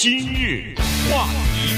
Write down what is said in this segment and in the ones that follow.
今日话题，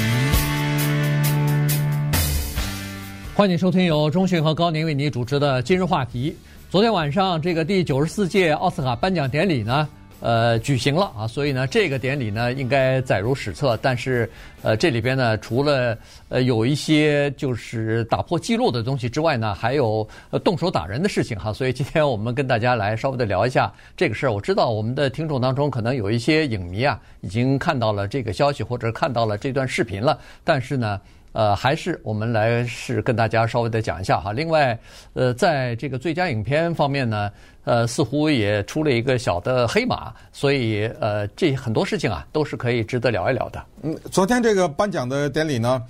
欢迎收听由中讯和高宁为你主持的《今日话题》。昨天晚上，这个第九十四届奥斯卡颁奖典礼呢，呃，举行了啊，所以呢，这个典礼呢应该载入史册。但是，呃，这里边呢，除了呃有一些就是打破记录的东西之外呢，还有动手打人的事情哈。所以今天我们跟大家来稍微的聊一下这个事儿。我知道我们的听众当中可能有一些影迷啊，已经看到了这个消息或者看到了这段视频了，但是呢。呃，还是我们来是跟大家稍微的讲一下哈。另外，呃，在这个最佳影片方面呢，呃，似乎也出了一个小的黑马，所以呃，这很多事情啊，都是可以值得聊一聊的。嗯，昨天这个颁奖的典礼呢，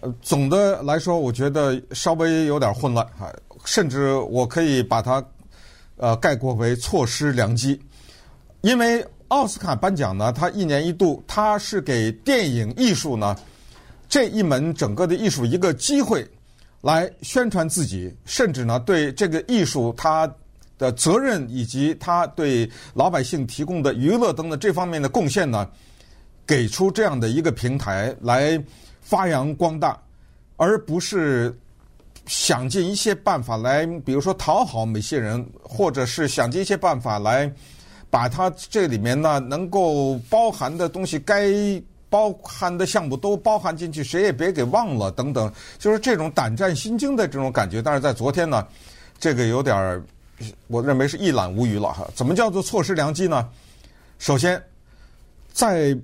呃，总的来说，我觉得稍微有点混乱哈，甚至我可以把它呃概括为错失良机，因为奥斯卡颁奖呢，它一年一度，它是给电影艺术呢。这一门整个的艺术一个机会，来宣传自己，甚至呢对这个艺术它的责任以及它对老百姓提供的娱乐等等这方面的贡献呢，给出这样的一个平台来发扬光大，而不是想尽一切办法来，比如说讨好某些人，或者是想尽一切办法来把它这里面呢能够包含的东西该。包含的项目都包含进去，谁也别给忘了，等等，就是这种胆战心惊的这种感觉。但是在昨天呢，这个有点儿，我认为是一览无余了哈。怎么叫做错失良机呢？首先，在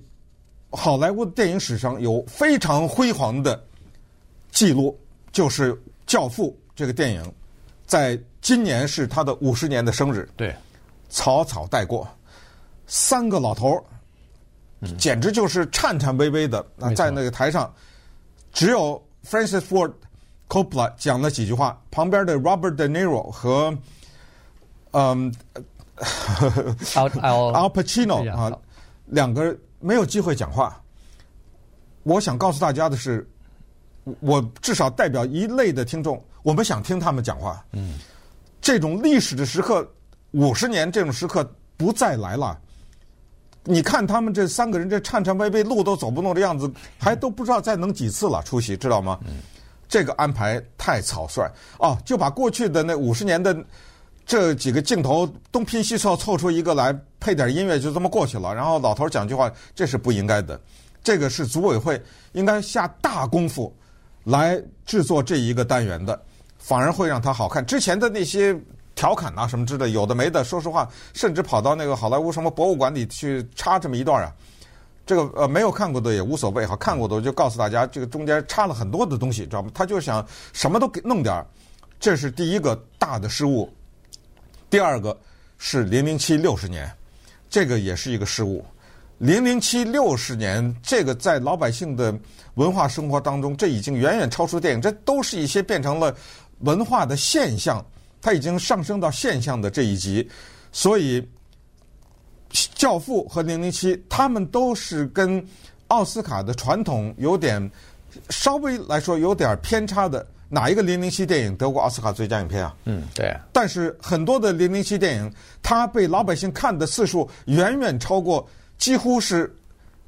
好莱坞电影史上有非常辉煌的记录，就是《教父》这个电影，在今年是他的五十年的生日，对，草草带过，三个老头儿。简直就是颤颤巍巍的，那在那个台上，只有 Francis Ford Coppola 讲了几句话，旁边的 Robert De Niro 和嗯 Al Pacino 啊两个没有机会讲话。我想告诉大家的是，我至少代表一类的听众，我们想听他们讲话。嗯，这种历史的时刻，五十年这种时刻不再来了。你看他们这三个人这颤颤巍巍，路都走不动的样子，还都不知道再能几次了出席，知道吗？这个安排太草率哦，就把过去的那五十年的这几个镜头东拼西凑凑出一个来，配点音乐就这么过去了。然后老头讲句话，这是不应该的。这个是组委会应该下大功夫来制作这一个单元的，反而会让它好看。之前的那些。调侃啊什么之类，有的没的。说实话，甚至跑到那个好莱坞什么博物馆里去插这么一段啊，这个呃没有看过的也无所谓哈，看过的我就告诉大家，这个中间插了很多的东西，知道吗？他就想什么都给弄点儿，这是第一个大的失误。第二个是零零七六十年，这个也是一个失误。零零七六十年，这个在老百姓的文化生活当中，这已经远远超出电影，这都是一些变成了文化的现象。它已经上升到现象的这一级，所以《教父》和《零零七》他们都是跟奥斯卡的传统有点稍微来说有点偏差的。哪一个《零零七》电影得过奥斯卡最佳影片啊？嗯，对。但是很多的《零零七》电影，它被老百姓看的次数远远超过，几乎是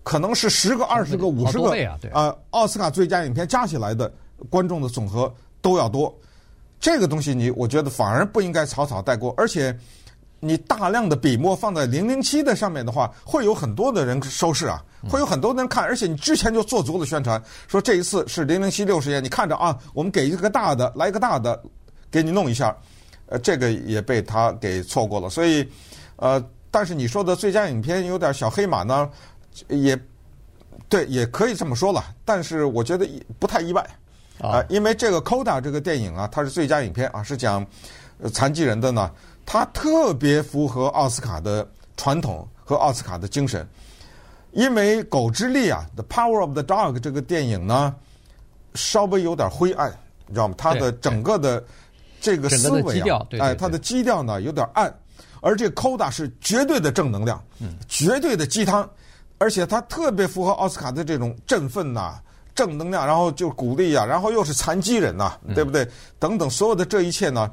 可能是十个、二十个、五十个啊，呃，奥斯卡最佳影片加起来的观众的总和都要多。这个东西你我觉得反而不应该草草带过，而且你大量的笔墨放在零零七的上面的话，会有很多的人收视啊，会有很多人看，而且你之前就做足了宣传，说这一次是零零七六十年，你看着啊，我们给一个大的，来一个大的，给你弄一下，呃，这个也被他给错过了，所以呃，但是你说的最佳影片有点小黑马呢，也对，也可以这么说了，但是我觉得不太意外。啊，因为这个《Coda》这个电影啊，它是最佳影片啊，是讲残疾人的呢，它特别符合奥斯卡的传统和奥斯卡的精神。因为《狗之力》啊，《The Power of the Dog》这个电影呢，稍微有点灰暗，你知道吗？它的整个的这个思维啊，哎，它的基调呢有点暗，而这个《Coda》是绝对的正能量，绝对的鸡汤，而且它特别符合奥斯卡的这种振奋呐。正能量，然后就鼓励啊，然后又是残疾人呐、啊，对不对？等等，所有的这一切呢，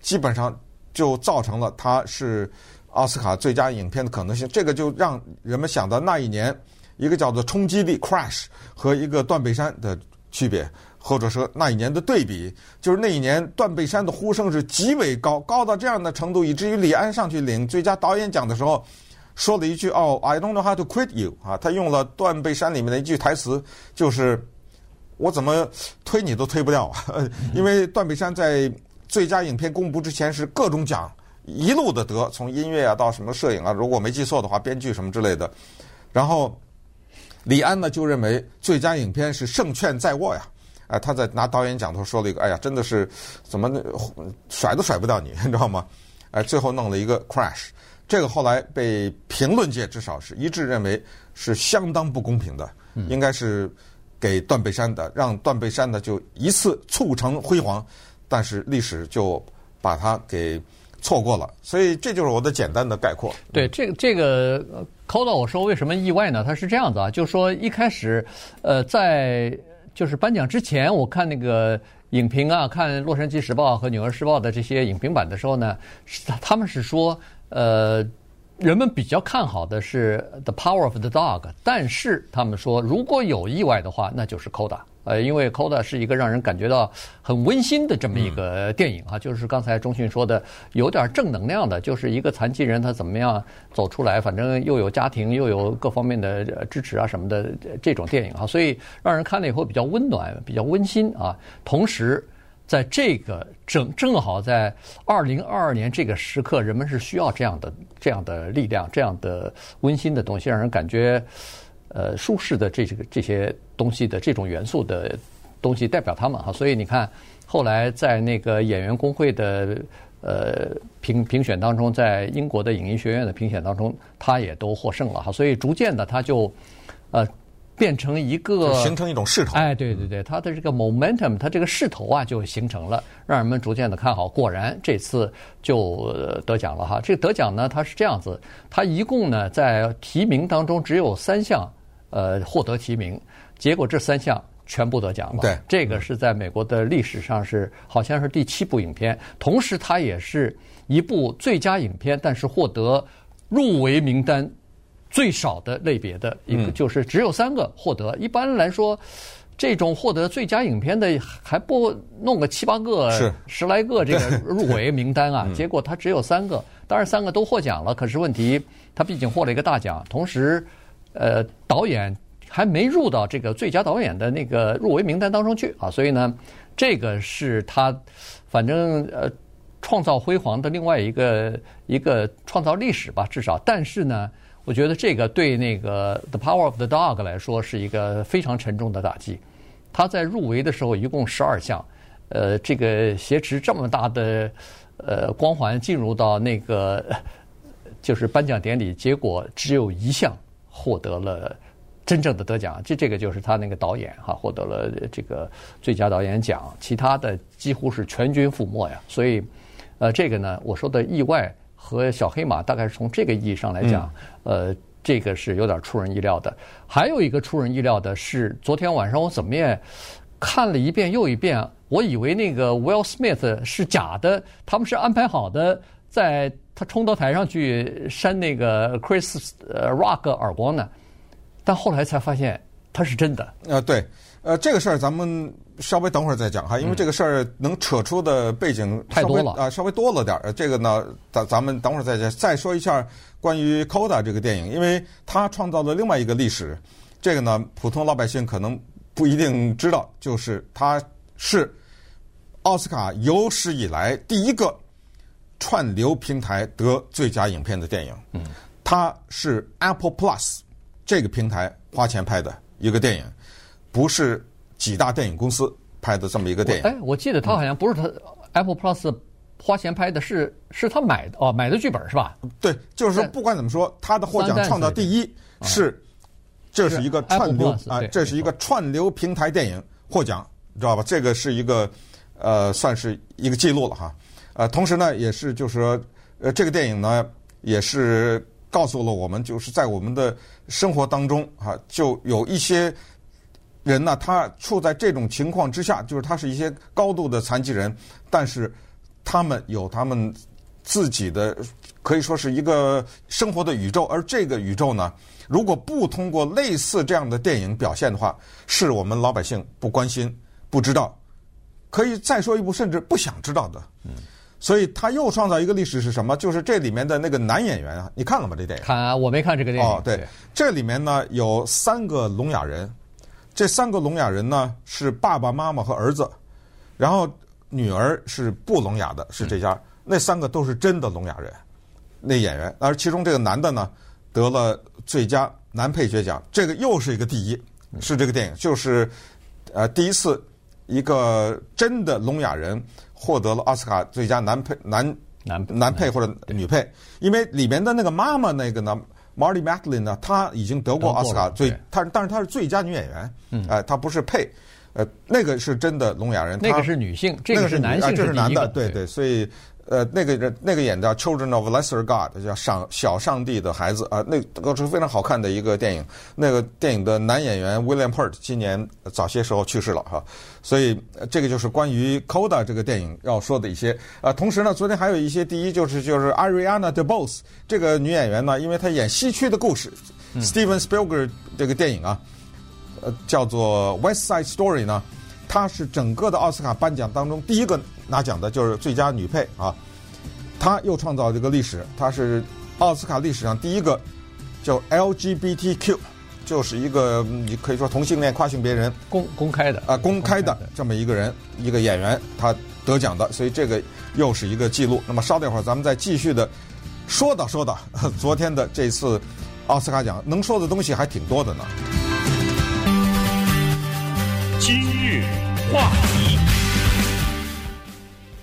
基本上就造成了他是奥斯卡最佳影片的可能性。这个就让人们想到那一年一个叫做冲击力 （crash） 和一个断背山的区别，或者说那一年的对比，就是那一年断背山的呼声是极为高，高到这样的程度，以至于李安上去领最佳导演奖的时候，说了一句：“哦，I don't know how to quit you。”啊，他用了断背山里面的一句台词，就是“我怎么推你都推不掉”，因为断背山在最佳影片公布之前是各种奖。一路的得，从音乐啊到什么摄影啊，如果没记错的话，编剧什么之类的。然后李安呢就认为最佳影片是胜券在握呀，哎，他在拿导演奖头说了一个，哎呀，真的是怎么甩都甩不掉你，你知道吗？哎，最后弄了一个 crash，这个后来被评论界至少是一致认为是相当不公平的，应该是给断背山的，让断背山呢就一次促成辉煌，但是历史就把它给。错过了，所以这就是我的简单的概括。对，这个这个，Coda，我说为什么意外呢？他是这样子啊，就是说一开始，呃，在就是颁奖之前，我看那个影评啊，看《洛杉矶时报》和《纽约时报》的这些影评版的时候呢，他们是说，呃，人们比较看好的是《The Power of the Dog》，但是他们说如果有意外的话，那就是 Coda。呃，因为《Coda》是一个让人感觉到很温馨的这么一个电影啊，就是刚才钟迅说的，有点正能量的，就是一个残疾人他怎么样走出来，反正又有家庭又有各方面的支持啊什么的这种电影啊，所以让人看了以后比较温暖，比较温馨啊。同时，在这个正正好在二零二二年这个时刻，人们是需要这样的这样的力量，这样的温馨的东西，让人感觉。呃，舒适的这这个这些东西的这种元素的东西代表他们哈，所以你看，后来在那个演员工会的呃评评选当中，在英国的影艺学院的评选当中，他也都获胜了哈，所以逐渐的他就呃变成一个形成一种势头，哎，对对对，它的这个 momentum，它这个势头啊就形成了，让人们逐渐的看好，果然这次就得奖了哈。这个得奖呢，它是这样子，它一共呢在提名当中只有三项。呃，获得提名，结果这三项全部得奖了。对，这个是在美国的历史上是好像是第七部影片，同时它也是一部最佳影片，但是获得入围名单最少的类别的一个，就是只有三个获得。一般来说，这种获得最佳影片的还不弄个七八个、十来个这个入围名单啊？结果他只有三个，当然三个都获奖了。可是问题，他毕竟获了一个大奖，同时。呃，导演还没入到这个最佳导演的那个入围名单当中去啊，所以呢，这个是他反正呃创造辉煌的另外一个一个创造历史吧，至少。但是呢，我觉得这个对那个《The Power of the Dog》来说是一个非常沉重的打击。他在入围的时候一共十二项，呃，这个挟持这么大的呃光环进入到那个就是颁奖典礼，结果只有一项。获得了真正的得奖，这这个就是他那个导演哈，获得了这个最佳导演奖，其他的几乎是全军覆没呀。所以，呃，这个呢，我说的意外和小黑马，大概是从这个意义上来讲，呃，这个是有点出人意料的。还有一个出人意料的是，昨天晚上我怎么也看了一遍又一遍，我以为那个 Will Smith 是假的，他们是安排好的，在。他冲到台上去扇那个 Chris Rock 耳光呢，但后来才发现他是真的。呃，对，呃，这个事儿咱们稍微等会儿再讲哈，因为这个事儿能扯出的背景太多了啊，稍微多了点儿。这个呢，咱咱们等会儿再讲。再说一下关于 Coda 这个电影，因为它创造了另外一个历史。这个呢，普通老百姓可能不一定知道，就是它是奥斯卡有史以来第一个。串流平台得最佳影片的电影，嗯，它是 Apple Plus 这个平台花钱拍的一个电影，不是几大电影公司拍的这么一个电影。哎，我记得他好像不是他、嗯、Apple Plus 花钱拍的是，是是他买的哦，买的剧本是吧？对，就是说不管怎么说，他的获奖创造第一是，这是一个串流啊，这是一个串流平台电影获奖，你知道吧？这个是一个呃，算是一个记录了哈。呃，同时呢，也是就是说，呃，这个电影呢，也是告诉了我们，就是在我们的生活当中啊，就有一些人呢，他处在这种情况之下，就是他是一些高度的残疾人，但是他们有他们自己的可以说是一个生活的宇宙，而这个宇宙呢，如果不通过类似这样的电影表现的话，是我们老百姓不关心、不知道。可以再说一部，甚至不想知道的。嗯，所以他又创造一个历史是什么？就是这里面的那个男演员啊，你看了吗？这电影？看啊，我没看这个电影。哦，对，对这里面呢有三个聋哑人，这三个聋哑人呢是爸爸妈妈和儿子，然后女儿是不聋哑的，是这家。嗯、那三个都是真的聋哑人，那演员，而其中这个男的呢得了最佳男配角奖，这个又是一个第一，是这个电影，就是呃第一次。一个真的聋哑人获得了奥斯卡最佳男配男男男配或者女配，因为里面的那个妈妈那个呢，Marty Matlin 呢，她已经得过奥斯卡最，她但是她是最佳女演员，嗯，哎，她不是配，呃，那个是真的聋哑人，那个是女性，这个是男性，这是男的，对对，所以。呃，那个人那个演的《Children of Lesser God》叫上小上帝的孩子啊，那个是非常好看的一个电影。那个电影的男演员 William Hurt 今年早些时候去世了哈，所以这个就是关于《Coda》这个电影要说的一些。啊，同时呢，昨天还有一些，第一就是就是 Ariana DeBose 这个女演员呢，因为她演《西区的故事》，Steven Spielberg 这个电影啊，呃，叫做《West Side Story》呢。她是整个的奥斯卡颁奖当中第一个拿奖的，就是最佳女配啊。她又创造这个历史，她是奥斯卡历史上第一个叫 LGBTQ，就是一个你可以说同性恋、跨性别人公公开的啊，公开的这么一个人，一个演员，她得奖的，所以这个又是一个记录。那么稍等一会儿，咱们再继续的说道说道 昨天的这次奥斯卡奖，能说的东西还挺多的呢。今日话题，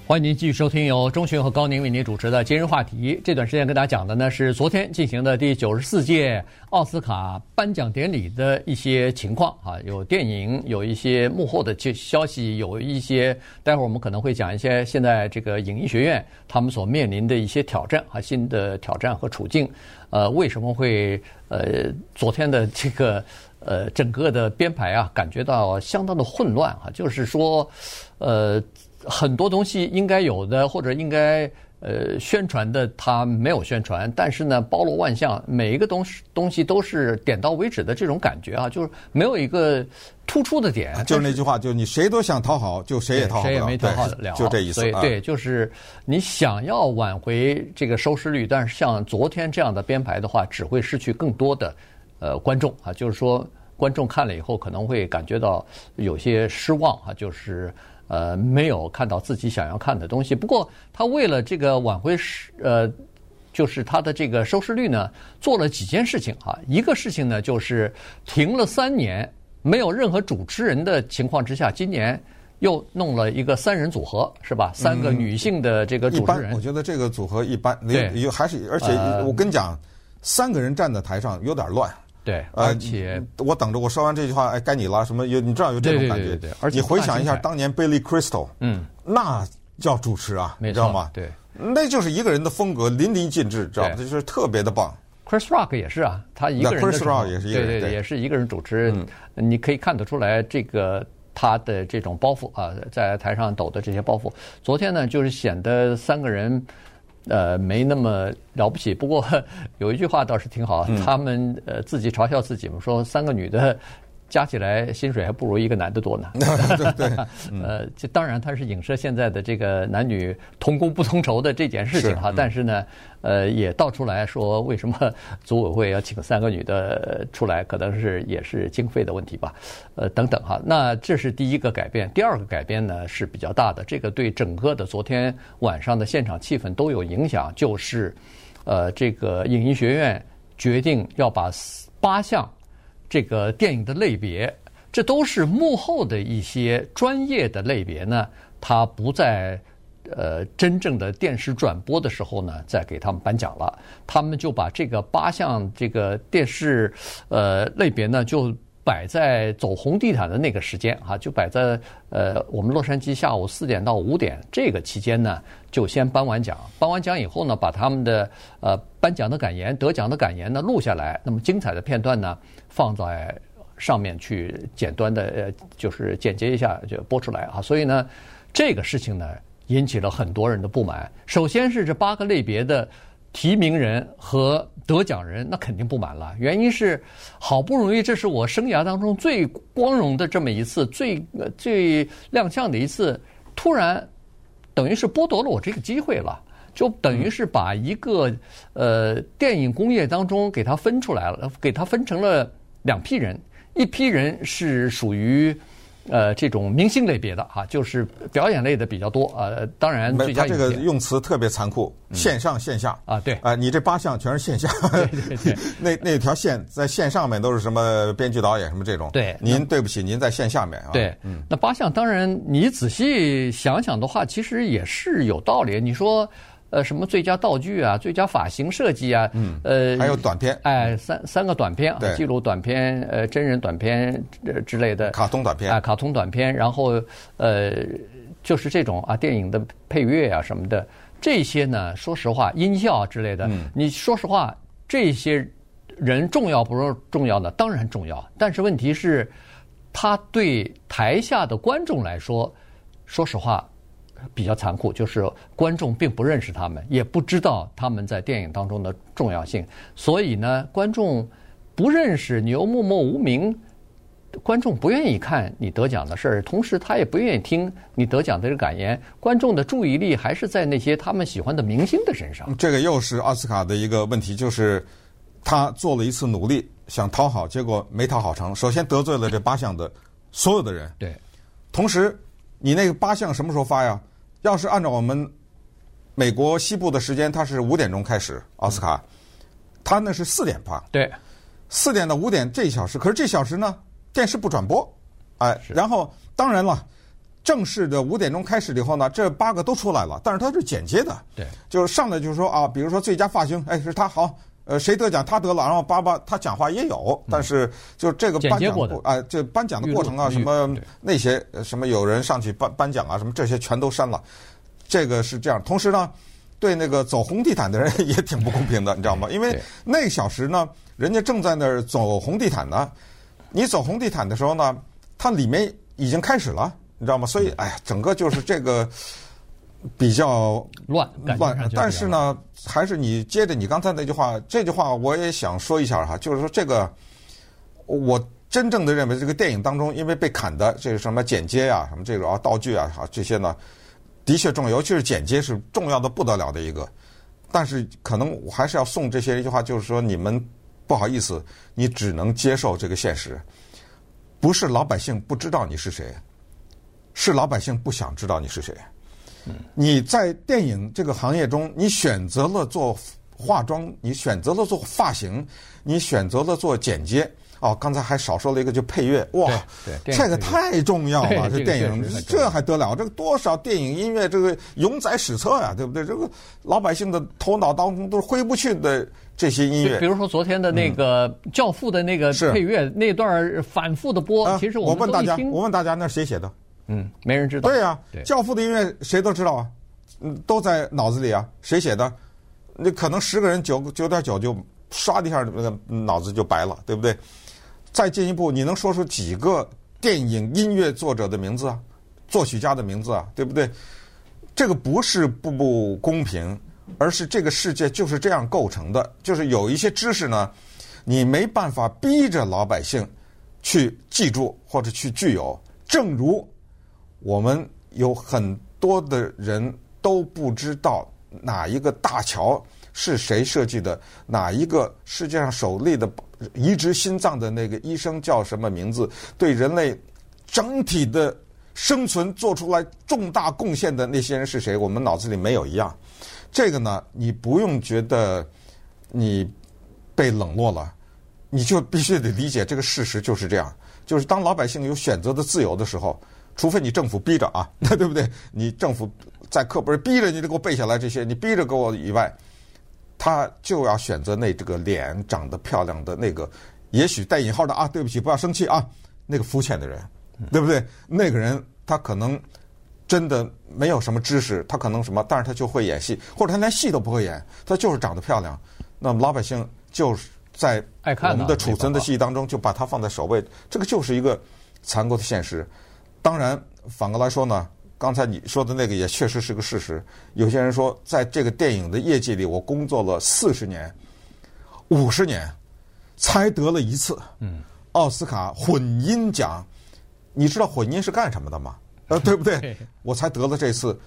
欢迎您继续收听由钟迅和高宁为您主持的《今日话题》。这段时间跟大家讲的呢是昨天进行的第九十四届奥斯卡颁奖典礼的一些情况啊，有电影，有一些幕后的消息，有一些待会儿我们可能会讲一些现在这个影艺学院他们所面临的一些挑战啊，新的挑战和处境。呃，为什么会呃昨天的这个？呃，整个的编排啊，感觉到相当的混乱啊。就是说，呃，很多东西应该有的或者应该呃宣传的，它没有宣传。但是呢，包罗万象，每一个东西东西都是点到为止的这种感觉啊，就是没有一个突出的点。就是那句话，就是你谁都想讨好，就谁也讨好不了，谁也没讨好得了。就这意思。所以对，就是你想要挽回这个收视率，但是像昨天这样的编排的话，只会失去更多的。呃，观众啊，就是说，观众看了以后可能会感觉到有些失望啊，就是呃，没有看到自己想要看的东西。不过，他为了这个挽回呃，就是他的这个收视率呢，做了几件事情啊。一个事情呢，就是停了三年没有任何主持人的情况之下，今年又弄了一个三人组合，是吧？三个女性的这个主持人。我觉得这个组合一般，对，还是而且我跟你讲，三个人站在台上有点乱。对，而且、呃、我等着我说完这句话，哎，该你了。什么有？你知道有这种感觉？对对对对，而且你回想一下当年 Billy Crystal，嗯，那叫主持啊，你知道吗？对，那就是一个人的风格淋漓尽致，知道吗？就是特别的棒。Chris Rock 也是啊，他一个人的，Chris Rock 也是一个人，对对，对，也是一个人主持。嗯，你可以看得出来，这个他的这种包袱啊，在台上抖的这些包袱。昨天呢，就是显得三个人。呃，没那么了不起。不过 有一句话倒是挺好，嗯、他们呃自己嘲笑自己嘛，说三个女的加起来薪水还不如一个男的多呢。对对。呃，这当然它是影射现在的这个男女同工不同酬的这件事情哈。嗯、但是呢，呃，也道出来说为什么组委会要请三个女的出来，可能是也是经费的问题吧。呃，等等哈。那这是第一个改变，第二个改变呢是比较大的，这个对整个的昨天晚上的现场气氛都有影响，就是呃，这个影音学院决定要把八项。这个电影的类别，这都是幕后的一些专业的类别呢。他不在呃真正的电视转播的时候呢，再给他们颁奖了。他们就把这个八项这个电视呃类别呢，就。摆在走红地毯的那个时间啊，就摆在呃我们洛杉矶下午四点到五点这个期间呢，就先颁完奖。颁完奖以后呢，把他们的呃颁奖的感言、得奖的感言呢录下来。那么精彩的片段呢，放在上面去简单的呃就是剪接一下就播出来啊。所以呢，这个事情呢引起了很多人的不满。首先是这八个类别的提名人和得奖人那肯定不满了。原因是好不容易这是我生涯当中最光荣的这么一次，最最亮相的一次，突然等于是剥夺了我这个机会了，就等于是把一个呃电影工业当中给它分出来了，给它分成了两批人，一批人是属于。呃，这种明星类别的哈，就是表演类的比较多。呃，当然，最佳他这个用词特别残酷，线上线下啊，对啊，你这八项全是线下，对 对对，那那条线在线上面都是什么编剧导演什么这种。对，您对不起，您在线下面啊。对，嗯，那八项当然你仔细想想的话，其实也是有道理。你说。呃，什么最佳道具啊，最佳发型设计啊，嗯，呃，还有短片，哎，三三个短片啊，记录短片，呃，真人短片之类的，卡通短片，啊，卡通短片，然后呃，就是这种啊，电影的配乐啊什么的，这些呢，说实话，音效之类的，嗯，你说实话，这些人重要不是重要呢？当然重要，但是问题是，他对台下的观众来说，说实话。比较残酷，就是观众并不认识他们，也不知道他们在电影当中的重要性，所以呢，观众不认识你又默默无名，观众不愿意看你得奖的事儿，同时他也不愿意听你得奖的这个感言，观众的注意力还是在那些他们喜欢的明星的身上。这个又是奥斯卡的一个问题，就是他做了一次努力想讨好，结果没讨好成。首先得罪了这八项的所有的人，对，同时你那个八项什么时候发呀？要是按照我们美国西部的时间，它是五点钟开始奥斯卡，它那是四点半。对，四点到五点这一小时，可是这小时呢，电视不转播，哎，然后当然了，正式的五点钟开始以后呢，这八个都出来了，但是它是剪接的，对，就是上来就是说啊，比如说最佳发型，哎，是他好。呃，谁得奖？他得了，然后爸爸他讲话也有，但是就这个颁奖过啊，这颁奖的过程啊，什么那些什么有人上去颁颁奖啊，什么这些全都删了。这个是这样。同时呢，对那个走红地毯的人也挺不公平的，你知道吗？因为那小时呢，人家正在那儿走红地毯呢。你走红地毯的时候呢，它里面已经开始了，你知道吗？所以，哎呀，整个就是这个。比较乱乱，但是呢，还是你接着你刚才那句话，这句话我也想说一下哈，就是说这个，我真正的认为这个电影当中，因为被砍的这个什么剪接啊，什么这个啊道具啊，哈这些呢，的确重要，尤其是剪接是重要的不得了的一个。但是可能我还是要送这些一句话，就是说你们不好意思，你只能接受这个现实，不是老百姓不知道你是谁，是老百姓不想知道你是谁。你在电影这个行业中，你选择了做化妆，你选择了做发型，你选择了做剪接。哦，刚才还少说了一个，就配乐。哇，这个太重要了，这电影这还得了？这个多少电影音乐，这个永载史册呀，对不对？这个老百姓的头脑当中都是挥不去的这些音乐。比如说昨天的那个《教父》的那个配乐，那段反复的播，其实我问大家，我问大家，那是谁写的？嗯，没人知道。对呀、啊，教父的音乐谁都知道啊，嗯，都在脑子里啊。谁写的？那可能十个人九九点九就唰的一下，那个脑子就白了，对不对？再进一步，你能说出几个电影音乐作者的名字啊？作曲家的名字啊？对不对？这个不是不不公平，而是这个世界就是这样构成的。就是有一些知识呢，你没办法逼着老百姓去记住或者去具有，正如。我们有很多的人都不知道哪一个大桥是谁设计的，哪一个世界上首例的移植心脏的那个医生叫什么名字？对人类整体的生存做出来重大贡献的那些人是谁？我们脑子里没有一样。这个呢，你不用觉得你被冷落了，你就必须得理解这个事实就是这样。就是当老百姓有选择的自由的时候。除非你政府逼着啊，那 对不对？你政府在课本逼着你得给我背下来这些，你逼着给我以外，他就要选择那这个脸长得漂亮的那个，也许带引号的啊，对不起，不要生气啊，那个肤浅的人，对不对？那个人他可能真的没有什么知识，他可能什么，但是他就会演戏，或者他连戏都不会演，他就是长得漂亮。那么老百姓就是在我们的储存的记忆当中就把它放在首位，这个就是一个残酷的现实。当然，反过来说呢，刚才你说的那个也确实是个事实。有些人说，在这个电影的业界里，我工作了四十年、五十年，才得了一次，嗯，奥斯卡混音奖。你知道混音是干什么的吗？呃，对不对？我才得了这次，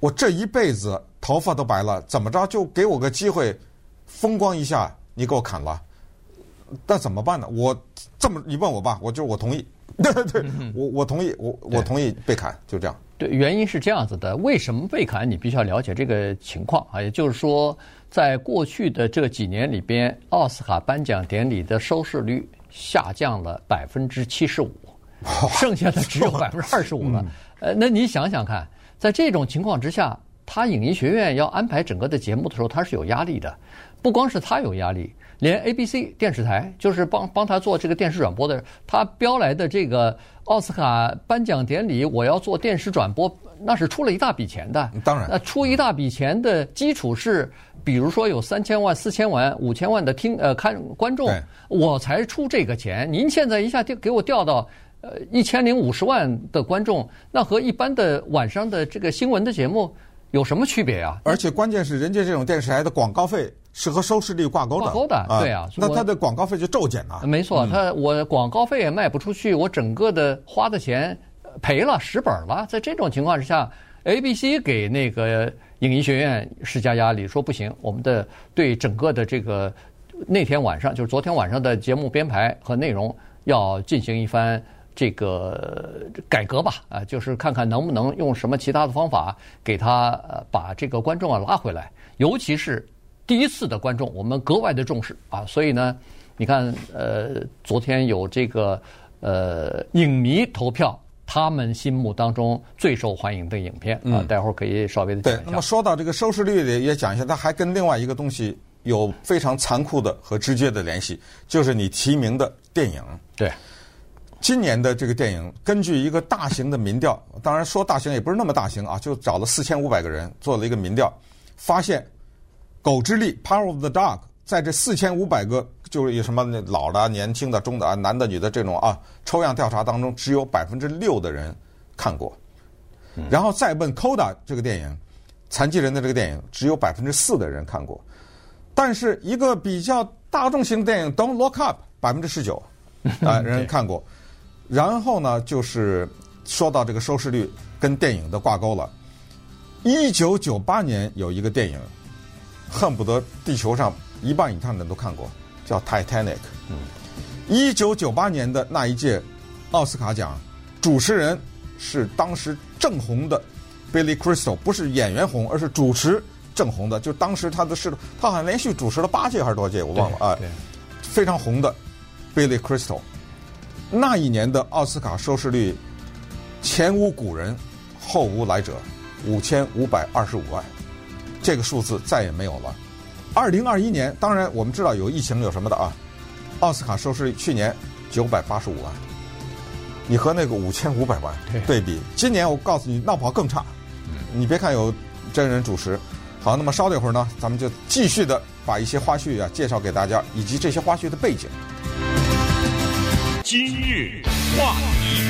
我这一辈子头发都白了，怎么着就给我个机会，风光一下，你给我砍了，那怎么办呢？我这么你问我吧，我就是我同意。对对，我我同意，我我同意被砍，就这样。对，原因是这样子的，为什么被砍？你必须要了解这个情况啊。也就是说，在过去的这几年里边，奥斯卡颁奖典礼的收视率下降了百分之七十五，剩下的只有百分之二十五了。呃，那你想想看，在这种情况之下，他影艺学院要安排整个的节目的时候，他是有压力的。不光是他有压力。连 ABC 电视台就是帮帮他做这个电视转播的，他标来的这个奥斯卡颁奖典礼，我要做电视转播，那是出了一大笔钱的。当然，那出一大笔钱的基础是，比如说有三千万、四千万、五千万的听呃看观众，我才出这个钱。您现在一下就给我调到呃一千零五十万的观众，那和一般的晚上的这个新闻的节目有什么区别啊？而且关键是，人家这种电视台的广告费。是和收视率挂钩的，挂钩的，对啊，那他的广告费就骤减了。没错，他我广告费也卖不出去，我整个的花的钱赔了蚀本了。在这种情况之下，ABC 给那个影艺学院施加压力，说不行，我们的对整个的这个那天晚上，就是昨天晚上的节目编排和内容要进行一番这个改革吧，啊，就是看看能不能用什么其他的方法给他呃把这个观众啊拉回来，尤其是。第一次的观众，我们格外的重视啊，所以呢，你看，呃，昨天有这个呃影迷投票，他们心目当中最受欢迎的影片啊，嗯、待会儿可以稍微的讲一下。对，那么说到这个收视率的也讲一下，它还跟另外一个东西有非常残酷的和直接的联系，就是你提名的电影。对，今年的这个电影，根据一个大型的民调，当然说大型也不是那么大型啊，就找了四千五百个人做了一个民调，发现。《狗之力》（Power of the Dog） 在这四千五百个就是有什么老的、年轻的、中的、啊、男的、女的这种啊抽样调查当中，只有百分之六的人看过。然后再问《Coda》这个电影，残疾人的这个电影，只有百分之四的人看过。但是一个比较大众型电影《Don't Look Up》，百分之十九 啊人看过。然后呢，就是说到这个收视率跟电影的挂钩了。一九九八年有一个电影。恨不得地球上一半以上的人都看过，叫《Titanic》。嗯，一九九八年的那一届奥斯卡奖，主持人是当时正红的 Billy Crystal，不是演员红，而是主持正红的。就当时他的是，他好像连续主持了八届还是多少届，我忘了啊。非常红的 Billy Crystal。那一年的奥斯卡收视率前无古人，后无来者，五千五百二十五万。这个数字再也没有了。二零二一年，当然我们知道有疫情有什么的啊。奥斯卡收视率去年九百八十五万，你和那个五千五百万对比，今年我告诉你闹跑更差。你别看有真人主持，好，那么稍等一会儿呢，咱们就继续的把一些花絮啊介绍给大家，以及这些花絮的背景。今日话题。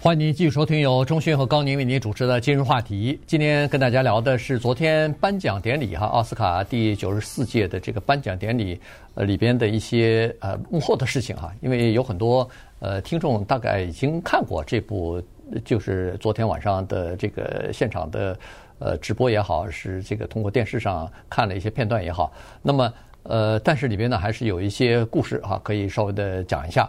欢迎您继续收听由中讯和高宁为您主持的今日话题。今天跟大家聊的是昨天颁奖典礼哈，奥斯卡第九十四届的这个颁奖典礼呃里边的一些呃幕后的事情哈。因为有很多呃听众大概已经看过这部，就是昨天晚上的这个现场的呃直播也好，是这个通过电视上看了一些片段也好。那么呃，但是里边呢还是有一些故事哈，可以稍微的讲一下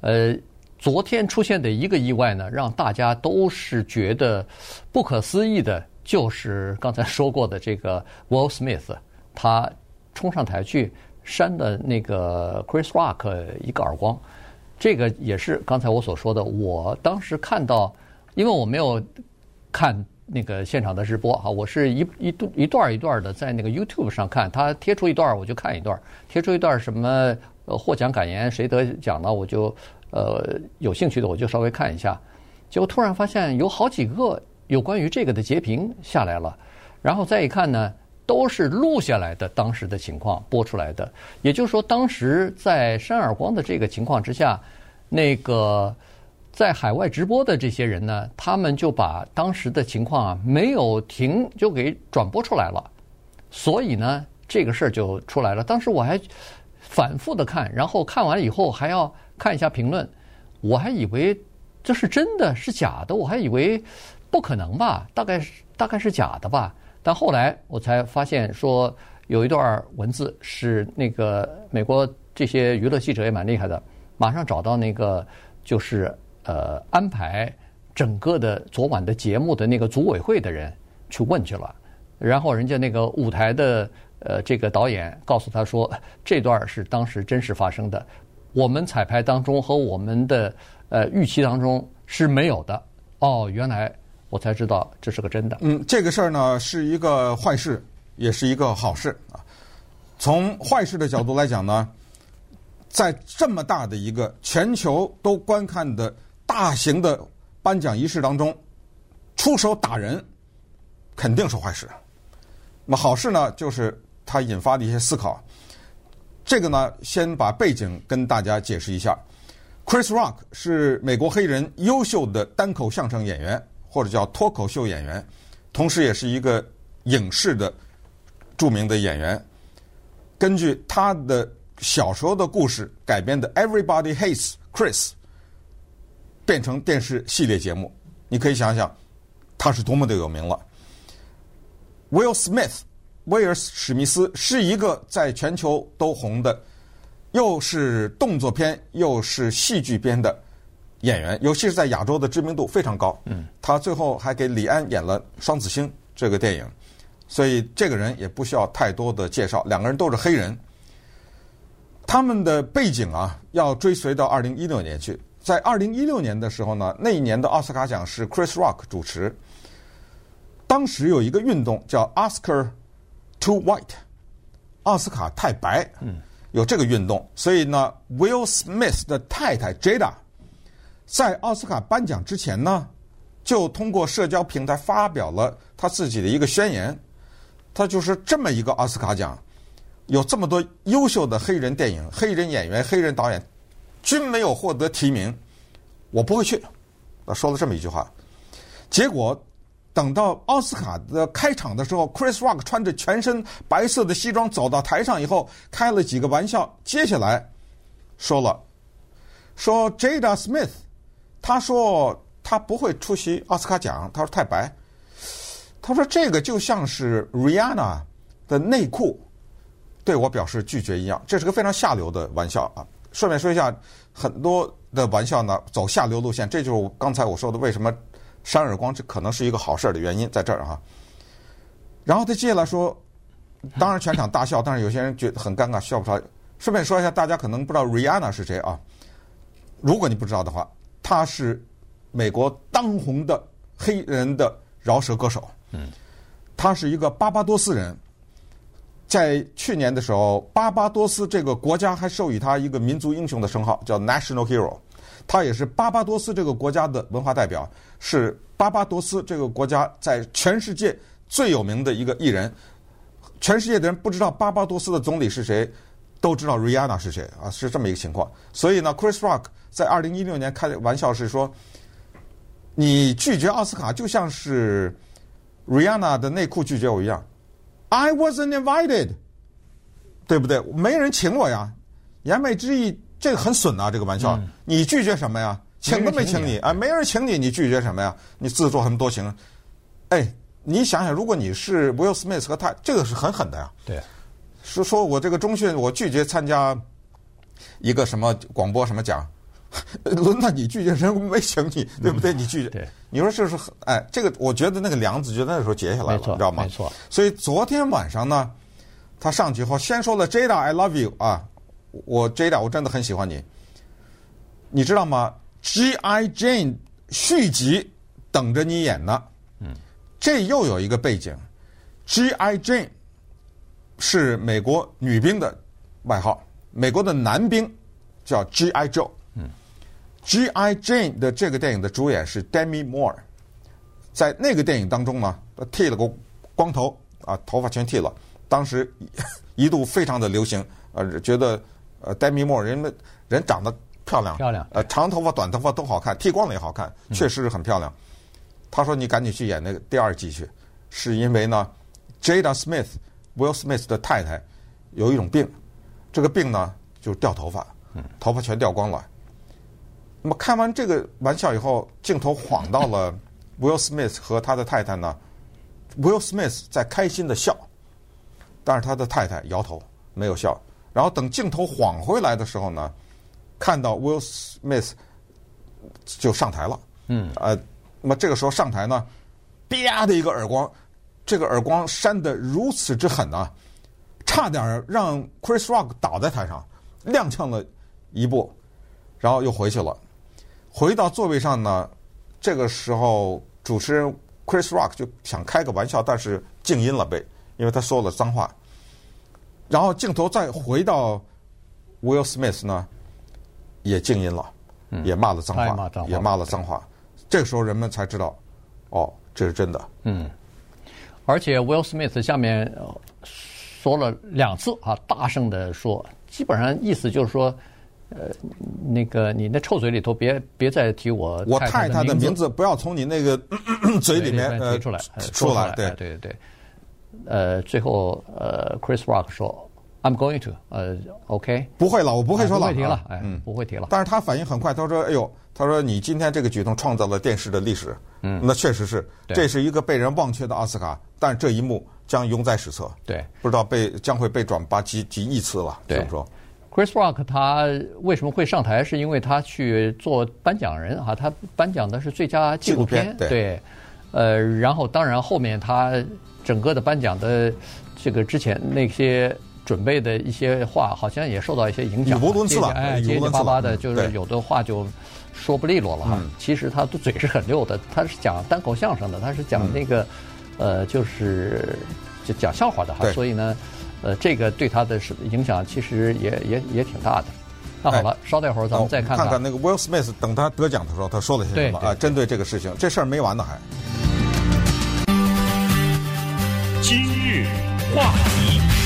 呃。昨天出现的一个意外呢，让大家都是觉得不可思议的，就是刚才说过的这个 Will Smith，他冲上台去扇的那个 Chris Rock 一个耳光，这个也是刚才我所说的。我当时看到，因为我没有看那个现场的直播哈，我是一一段一段一段的在那个 YouTube 上看，他贴出一段我就看一段，贴出一段什么呃获奖感言，谁得奖了我就。呃，有兴趣的我就稍微看一下，结果突然发现有好几个有关于这个的截屏下来了，然后再一看呢，都是录下来的当时的情况播出来的。也就是说，当时在扇耳光的这个情况之下，那个在海外直播的这些人呢，他们就把当时的情况啊没有停就给转播出来了，所以呢，这个事儿就出来了。当时我还反复的看，然后看完以后还要看一下评论，我还以为这是真的是假的，我还以为不可能吧，大概是大概是假的吧。但后来我才发现说有一段文字是那个美国这些娱乐记者也蛮厉害的，马上找到那个就是。呃，安排整个的昨晚的节目的那个组委会的人去问去了，然后人家那个舞台的呃这个导演告诉他说，这段是当时真实发生的，我们彩排当中和我们的呃预期当中是没有的。哦，原来我才知道这是个真的。嗯，这个事儿呢是一个坏事，也是一个好事啊。从坏事的角度来讲呢，在这么大的一个全球都观看的。大型的颁奖仪式当中，出手打人肯定是坏事。那么好事呢，就是它引发的一些思考。这个呢，先把背景跟大家解释一下。Chris Rock 是美国黑人优秀的单口相声演员，或者叫脱口秀演员，同时也是一个影视的著名的演员。根据他的小时候的故事改编的《Everybody Hates Chris》。变成电视系列节目，你可以想想，他是多么的有名了。Will Smith，威尔史密斯是一个在全球都红的，又是动作片又是戏剧片的演员，尤其是在亚洲的知名度非常高。嗯，他最后还给李安演了《双子星》这个电影，所以这个人也不需要太多的介绍。两个人都是黑人，他们的背景啊，要追随到二零一六年去。在二零一六年的时候呢，那一年的奥斯卡奖是 Chris Rock 主持。当时有一个运动叫 Oscar Too White，奥斯卡太白，有这个运动。所以呢，Will Smith 的太太 Jada 在奥斯卡颁奖之前呢，就通过社交平台发表了他自己的一个宣言。他就是这么一个奥斯卡奖，有这么多优秀的黑人电影、黑人演员、黑人导演。均没有获得提名，我不会去。他说了这么一句话，结果等到奥斯卡的开场的时候，Chris Rock 穿着全身白色的西装走到台上以后，开了几个玩笑。接下来说了，说 Jada Smith，他说他不会出席奥斯卡奖，他说太白。他说这个就像是 Rihanna 的内裤对我表示拒绝一样，这是个非常下流的玩笑啊。顺便说一下，很多的玩笑呢走下流路线，这就是刚才我说的为什么扇耳光这可能是一个好事的原因在这儿哈。然后他接下来说，当然全场大笑，但是有些人觉得很尴尬，笑不出来。顺便说一下，大家可能不知道 Rihanna 是谁啊？如果你不知道的话，她是美国当红的黑人的饶舌歌手。嗯，她是一个巴巴多斯人。在去年的时候，巴巴多斯这个国家还授予他一个民族英雄的称号，叫 National Hero。他也是巴巴多斯这个国家的文化代表，是巴巴多斯这个国家在全世界最有名的一个艺人。全世界的人不知道巴巴多斯的总理是谁，都知道 Rihanna 是谁啊，是这么一个情况。所以呢，Chris Rock 在二零一六年开玩笑是说，你拒绝奥斯卡就像是 Rihanna 的内裤拒绝我一样。I wasn't invited，对不对？没人请我呀。言外之意，这个很损啊，这个玩笑。嗯、你拒绝什么呀？请都没请你啊，没人请你，你拒绝什么呀？你自作什么多情？哎，你想想，如果你是 Will Smith 和他，这个是很狠的呀。对，是说我这个中训，我拒绝参加一个什么广播什么奖。轮到你拒绝，人没请你，对不对？你拒绝，对，你说这是很哎，这个我觉得那个梁子就那时候结下来了，你知道吗？没错。所以昨天晚上呢，他上去后先说了 Jada，I love you 啊，我 Jada 我真的很喜欢你，你知道吗？G.I. Jane 续集等着你演呢。嗯，这又有一个背景，G.I. Jane 是美国女兵的外号，美国的男兵叫 G.I. Joe。G.I. Jane 的这个电影的主演是 Demi Moore，在那个电影当中呢，剃了个光头啊，头发全剃了。当时 一度非常的流行，呃，觉得呃 Demi Moore 人们人长得漂亮，漂亮，呃，长头发、短头发都好看，剃光了也好看，确实是很漂亮。他说：“你赶紧去演那个第二季去，是因为呢，Jada Smith，Will Smith 的太太有一种病，这个病呢就是掉头发，头发全掉光了。那么开完这个玩笑以后，镜头晃到了 Will Smith 和他的太太呢，Will Smith 在开心的笑，但是他的太太摇头没有笑。然后等镜头晃回来的时候呢，看到 Will Smith 就上台了，嗯，呃。”那么这个时候上台呢，啪的一个耳光，这个耳光扇得如此之狠啊，差点让 Chris Rock 倒在台上，踉跄了一步，然后又回去了。回到座位上呢，这个时候主持人 Chris Rock 就想开个玩笑，但是静音了呗，因为他说了脏话。然后镜头再回到 Will Smith 呢，也静音了，也骂了脏话，也骂了脏话。这个时候人们才知道，哦，这是真的。嗯，而且 Will Smith 下面说了两次啊，大声的说，基本上意思就是说，呃，那个你那臭嘴里头别别再提我我太太的名字，不要从你那个 嘴里面提出来出来。对。对对，呃，最后呃，Chris Rock 说。I'm going to，呃，OK，不会了，我不会说了，不会提了，哎，嗯，不会提了。但是他反应很快，他说：“哎呦，他说你今天这个举动创造了电视的历史，嗯，那确实是，这是一个被人忘却的奥斯卡，但这一幕将永载史册，对，不知道被将会被转发几几亿次了。”对，说，Chris Rock 他为什么会上台？是因为他去做颁奖人啊，他颁奖的是最佳纪录片，对，呃，然后当然后面他整个的颁奖的这个之前那些。准备的一些话好像也受到一些影响，语无伦次了，哎，结结巴巴的，就是有的话就说不利落了哈。其实他的嘴是很溜的，他是讲单口相声的，他是讲那个，呃，就是就讲笑话的哈。所以呢，呃，这个对他的是影响其实也也也挺大的。那好了，稍待会儿咱们再看看看那个 Will Smith，等他得奖的时候他说了些什么啊？针对这个事情，这事儿没完呢还。今日话题。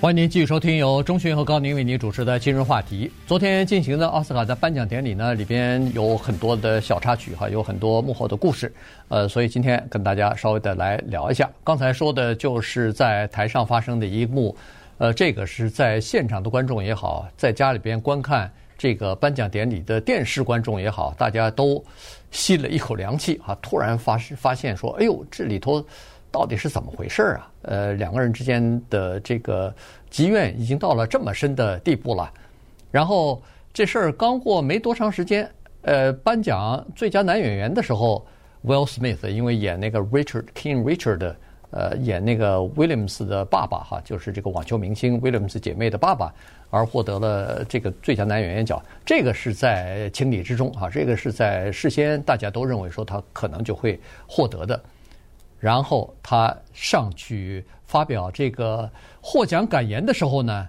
欢迎您继续收听由钟迅和高宁为您主持的今日话题。昨天进行的奥斯卡的颁奖典礼呢，里边有很多的小插曲哈，有很多幕后的故事。呃，所以今天跟大家稍微的来聊一下。刚才说的就是在台上发生的一幕，呃，这个是在现场的观众也好，在家里边观看这个颁奖典礼的电视观众也好，大家都吸了一口凉气哈，突然发发现说，哎呦，这里头。到底是怎么回事啊？呃，两个人之间的这个积怨已经到了这么深的地步了。然后这事儿刚过没多长时间，呃，颁奖最佳男演员的时候，Will Smith 因为演那个 Richard King Richard，呃，演那个 Williams 的爸爸哈，就是这个网球明星 Williams 姐妹的爸爸，而获得了这个最佳男演员奖。这个是在情理之中啊，这个是在事先大家都认为说他可能就会获得的。然后他上去发表这个获奖感言的时候呢，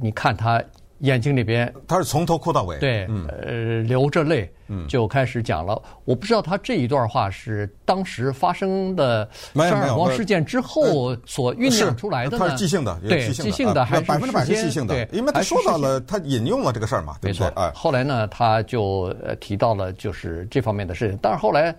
你看他眼睛里边，他是从头哭到尾，对，嗯、呃，流着泪，就开始讲了。嗯、我不知道他这一段话是当时发生的杀人魔事件之后所酝酿出来的呢？他是即兴的，对，即兴的还是百分之百是即兴的？对，因为他说到了，他引用了这个事儿嘛，对不对？没错。后来呢，他就提到了就是这方面的事情，但是后来。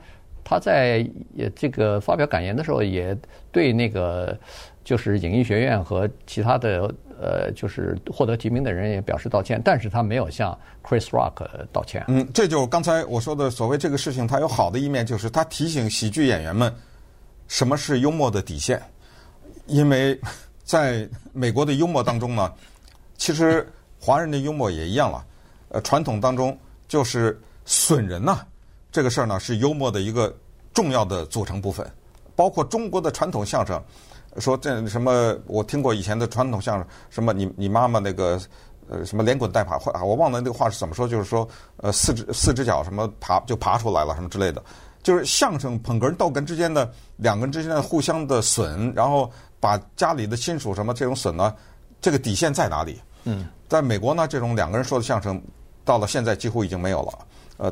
他在也这个发表感言的时候，也对那个就是影艺学院和其他的呃，就是获得提名的人也表示道歉，但是他没有向 Chris Rock 道歉。嗯，这就刚才我说的所谓这个事情，它有好的一面，就是他提醒喜剧演员们什么是幽默的底线，因为在美国的幽默当中呢，其实华人的幽默也一样了，呃，传统当中就是损人呐。这个事儿呢，是幽默的一个重要的组成部分，包括中国的传统相声，说这什么，我听过以前的传统相声，什么你你妈妈那个呃什么连滚带爬，或我忘了那个话是怎么说，就是说呃四只四只脚什么爬就爬出来了什么之类的，就是相声捧哏逗哏之间的两个人之间的互相的损，然后把家里的亲属什么这种损呢，这个底线在哪里？嗯，在美国呢，这种两个人说的相声，到了现在几乎已经没有了，呃。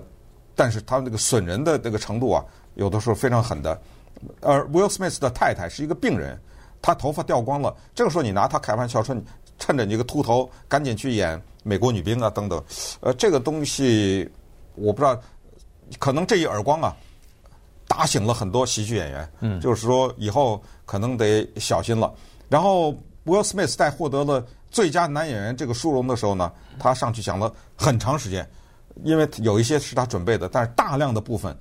但是他那个损人的那个程度啊，有的时候非常狠的。而 Will Smith 的太太是一个病人，她头发掉光了。这个时候你拿她开玩笑说，趁着你一个秃头，赶紧去演美国女兵啊等等。呃，这个东西我不知道，可能这一耳光啊，打醒了很多喜剧演员。嗯，就是说以后可能得小心了。然后 Will Smith 在获得了最佳男演员这个殊荣的时候呢，他上去讲了很长时间，因为有一些是他准备的，但是大量的部分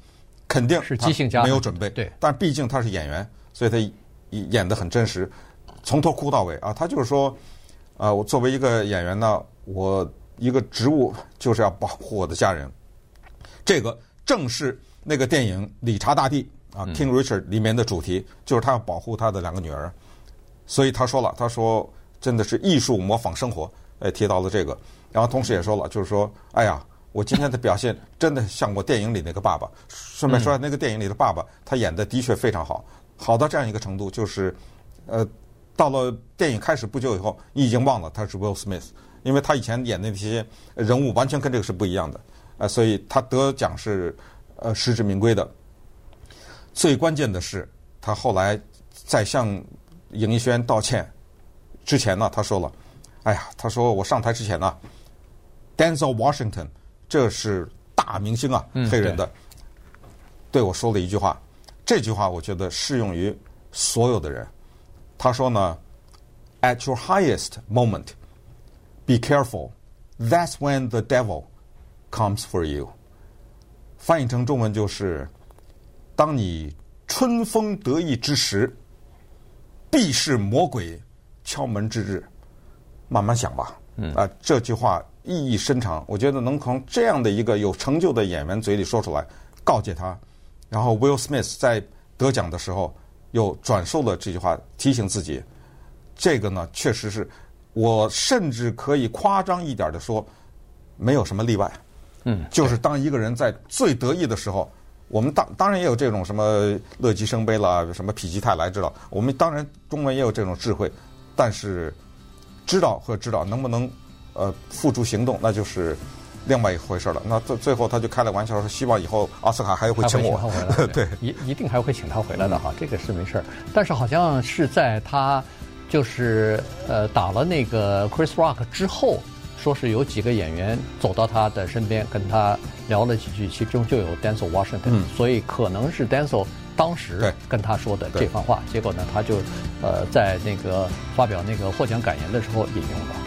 肯定是即兴加没有准备。对，但毕竟他是演员，所以他演得很真实，从头哭到尾啊。他就是说，啊，我作为一个演员呢，我一个职务就是要保护我的家人。这个正是那个电影《理查大帝》啊，《King Richard》里面的主题，就是他要保护他的两个女儿。所以他说了，他说真的是艺术模仿生活，哎，提到了这个，然后同时也说了，就是说，哎呀，我今天的表现真的像我电影里那个爸爸。顺便说，那个电影里的爸爸，他演的的确非常好，好到这样一个程度，就是，呃，到了电影开始不久以后，你已经忘了他是 Will Smith，因为他以前演的那些人物完全跟这个是不一样的，呃，所以他得奖是呃实至名归的。最关键的是，他后来在向。影艺学院道歉之前呢，他说了：“哎呀，他说我上台之前呢，Denzel Washington，这是大明星啊，黑人的，对我说了一句话。这句话我觉得适用于所有的人。他说呢，At your highest moment, be careful. That's when the devil comes for you。翻译成中文就是：当你春风得意之时。”必是魔鬼敲门之日，慢慢想吧。嗯啊，这句话意义深长，我觉得能从这样的一个有成就的演员嘴里说出来，告诫他。然后 Will Smith 在得奖的时候又转述了这句话，提醒自己。这个呢，确实是我甚至可以夸张一点的说，没有什么例外。嗯，就是当一个人在最得意的时候。我们当当然也有这种什么乐极生悲啦，什么否极泰来知道。我们当然中文也有这种智慧，但是知道和知道能不能呃付诸行动，那就是另外一回事了。那最最后他就开了玩笑说，希望以后奥斯卡还会请我。请他回来，对，一一定还会请他回来的哈，这个是没事儿。但是好像是在他就是呃打了那个 Chris Rock 之后。说是有几个演员走到他的身边，跟他聊了几句，其中就有 Denzel Washington，、嗯、所以可能是 Denzel 当时跟他说的这番话。结果呢，他就呃在那个发表那个获奖感言的时候引用了。